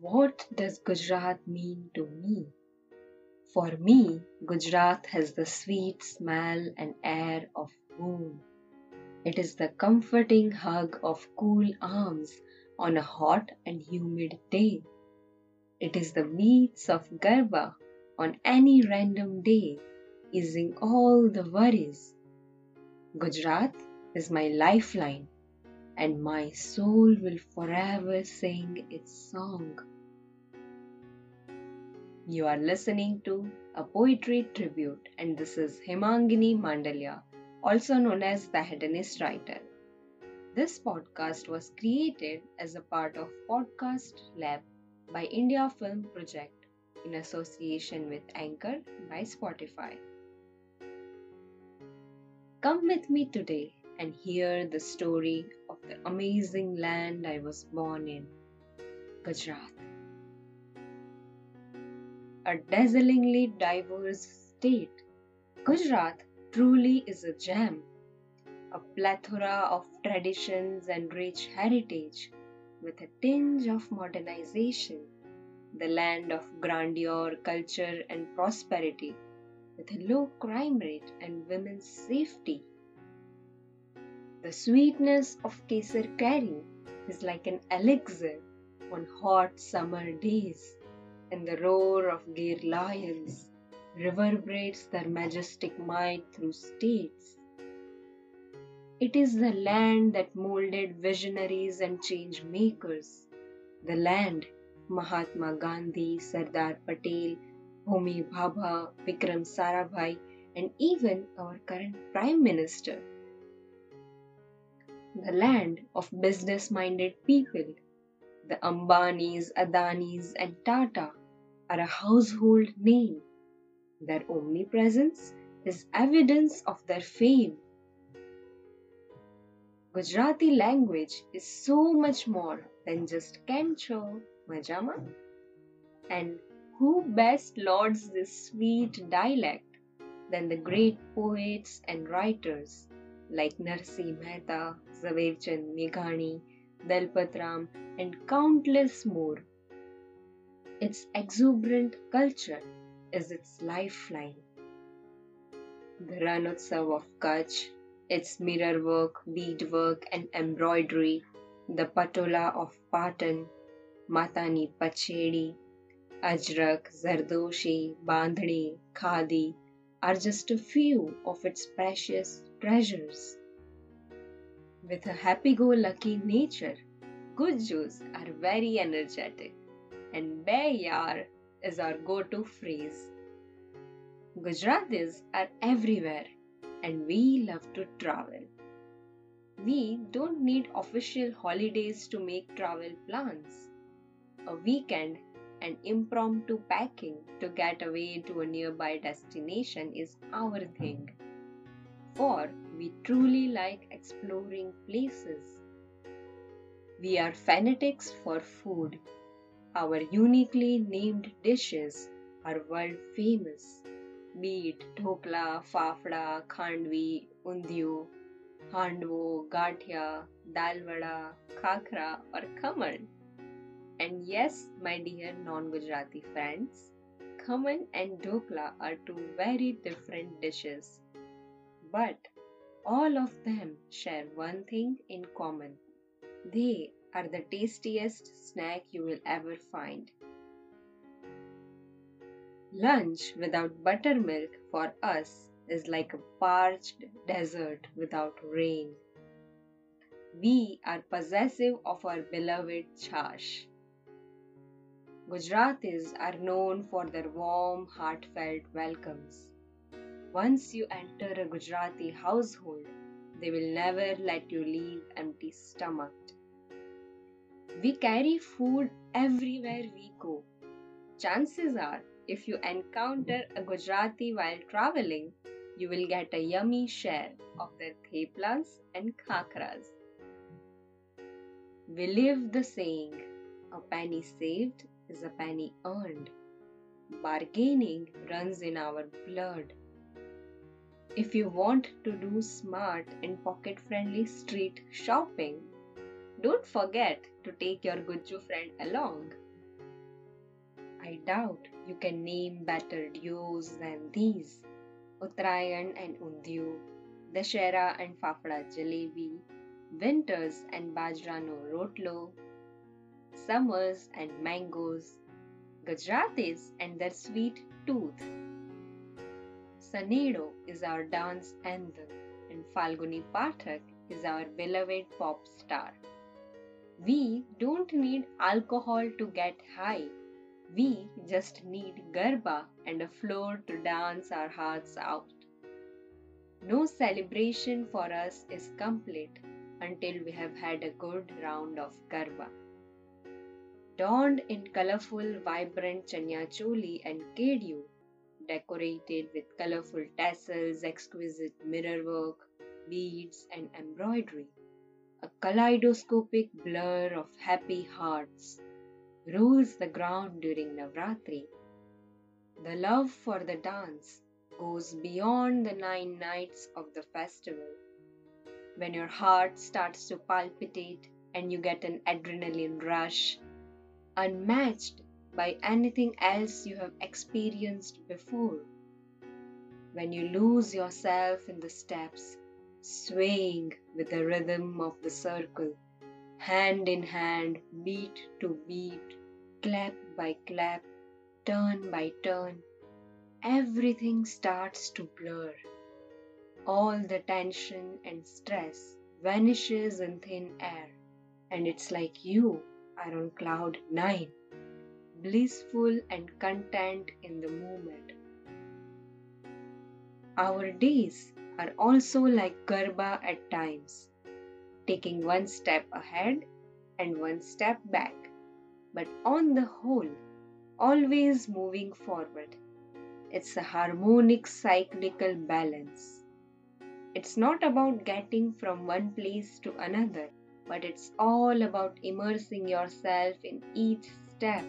What does Gujarat mean to me? For me, Gujarat has the sweet smell and air of home. It is the comforting hug of cool arms on a hot and humid day. It is the beats of Garba on any random day, easing all the worries. Gujarat is my lifeline, and my soul will forever sing its song. You are listening to a poetry tribute, and this is Hemangini Mandaliya also known as the Hedonist Writer. This podcast was created as a part of Podcast Lab by India Film Project in association with Anchor by Spotify. Come with me today and hear the story of the amazing land I was born in, Gujarat. A dazzlingly diverse state, Gujarat truly is a gem, a plethora of traditions and rich heritage with a tinge of modernization, the land of grandeur, culture, and prosperity with a low crime rate and women's safety. The sweetness of Kesar Keri is like an elixir on hot summer days, and the roar of Gir lions reverberates their majestic might through states. It is the land that molded visionaries and change makers. The land Mahatma Gandhi, Sardar Patel, Homi Bhabha, Vikram Sarabhai, and even our current Prime Minister. The land of business minded people. The Ambanis, Adanis, and Tata are a household name their omnipresence is evidence of their fame. Gujarati language is so much more than just Kem cho, Majama. And who best lauds this sweet dialect than the great poets and writers like Narsi Mehta, Zaverchand Meghani, Dalpat and countless more. Its exuberant culture is its lifeline. The Ranotsav of Kutch, its mirror work, beadwork, and embroidery, the Patola of Patan, Matani Pachedi, Ajrak, Zardoshi, Bandhani, Khadi are just a few of its precious treasures. With a happy go lucky nature, Gujjus are very energetic, and Bayar is our go to phrase. Gujaratis are everywhere and we love to travel. We don't need official holidays to make travel plans. A weekend and impromptu packing to get away to a nearby destination is our thing. For we truly like exploring places. We are fanatics for food our uniquely named dishes are world famous, be it dhokla, fafda, khandvi, undiyu, handvo, gathia, dalvada, khakra, or khaman. And yes, my dear non-Gujarati friends, khaman and dhokla are two very different dishes. But all of them share one thing in common. They are the tastiest snack you will ever find. Lunch without buttermilk for us is like a parched desert without rain. We are possessive of our beloved chaas. Gujaratis are known for their warm, heartfelt welcomes. Once you enter a Gujarati household, they will never let you leave empty stomached. We carry food everywhere we go. Chances are, if you encounter a Gujarati while traveling, you will get a yummy share of their theplas and khakras. We live the saying, a penny saved is a penny earned. Bargaining runs in our blood. If you want to do smart and pocket friendly street shopping, don't forget to take your Gujju friend along. I doubt you can name better duos than these. Uttarayan and Undhiyu, Dashera and Fafda Jalebi, Winters and Bajrano Rotlo, Summers and Mangoes, Gujaratis and their sweet tooth. Sanedo is our dance anthem and Falguni Pathak is our beloved pop star. We don't need alcohol to get high. We just need garba and a floor to dance our hearts out. No celebration for us is complete until we have had a good round of garba. Donned in colorful, vibrant chanya choli and kedu, decorated with colorful tassels, exquisite mirror work, beads, and embroidery a kaleidoscopic blur of happy hearts, rules the ground during Navratri. The love for the dance goes beyond the nine nights of the festival. When your heart starts to palpitate and you get an adrenaline rush, unmatched by anything else you have experienced before. When you lose yourself in the steps swaying with the rhythm of the circle, hand in hand, beat to beat, clap by clap, turn by turn, everything starts to blur. All the tension and stress vanishes in thin air, and it's like you are on cloud nine, blissful and content in the moment. Our days are also like Garba at times, taking one step ahead and one step back, but on the whole, always moving forward. It's a harmonic cyclical balance. It's not about getting from one place to another, but it's all about immersing yourself in each step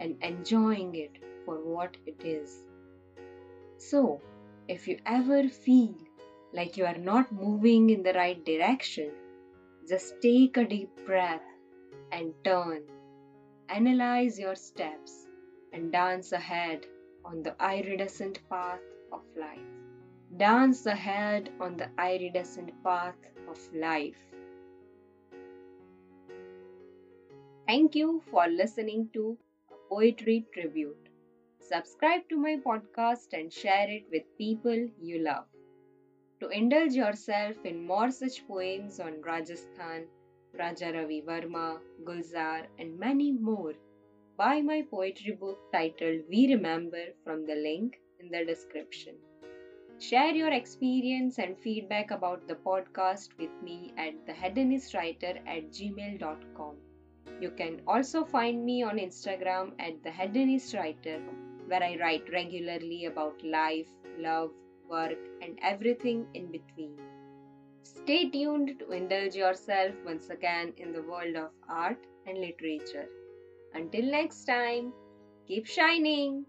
and enjoying it for what it is. So, if you ever feel like you are not moving in the right direction, just take a deep breath and turn. Analyze your steps and dance ahead on the iridescent path of life. Dance ahead on the iridescent path of life. Thank you for listening to poetry tribute. Subscribe to my podcast and share it with people you love. To indulge yourself in more such poems on Rajasthan, Raja Ravi Varma, Gulzar, and many more, buy my poetry book titled We Remember from the link in the description. Share your experience and feedback about the podcast with me at thehedonistwriter at gmail.com. You can also find me on Instagram at the Hedonist Writer, where I write regularly about life, love, work, and everything in between. Stay tuned to indulge yourself once again in the world of art and literature. Until next time, keep shining!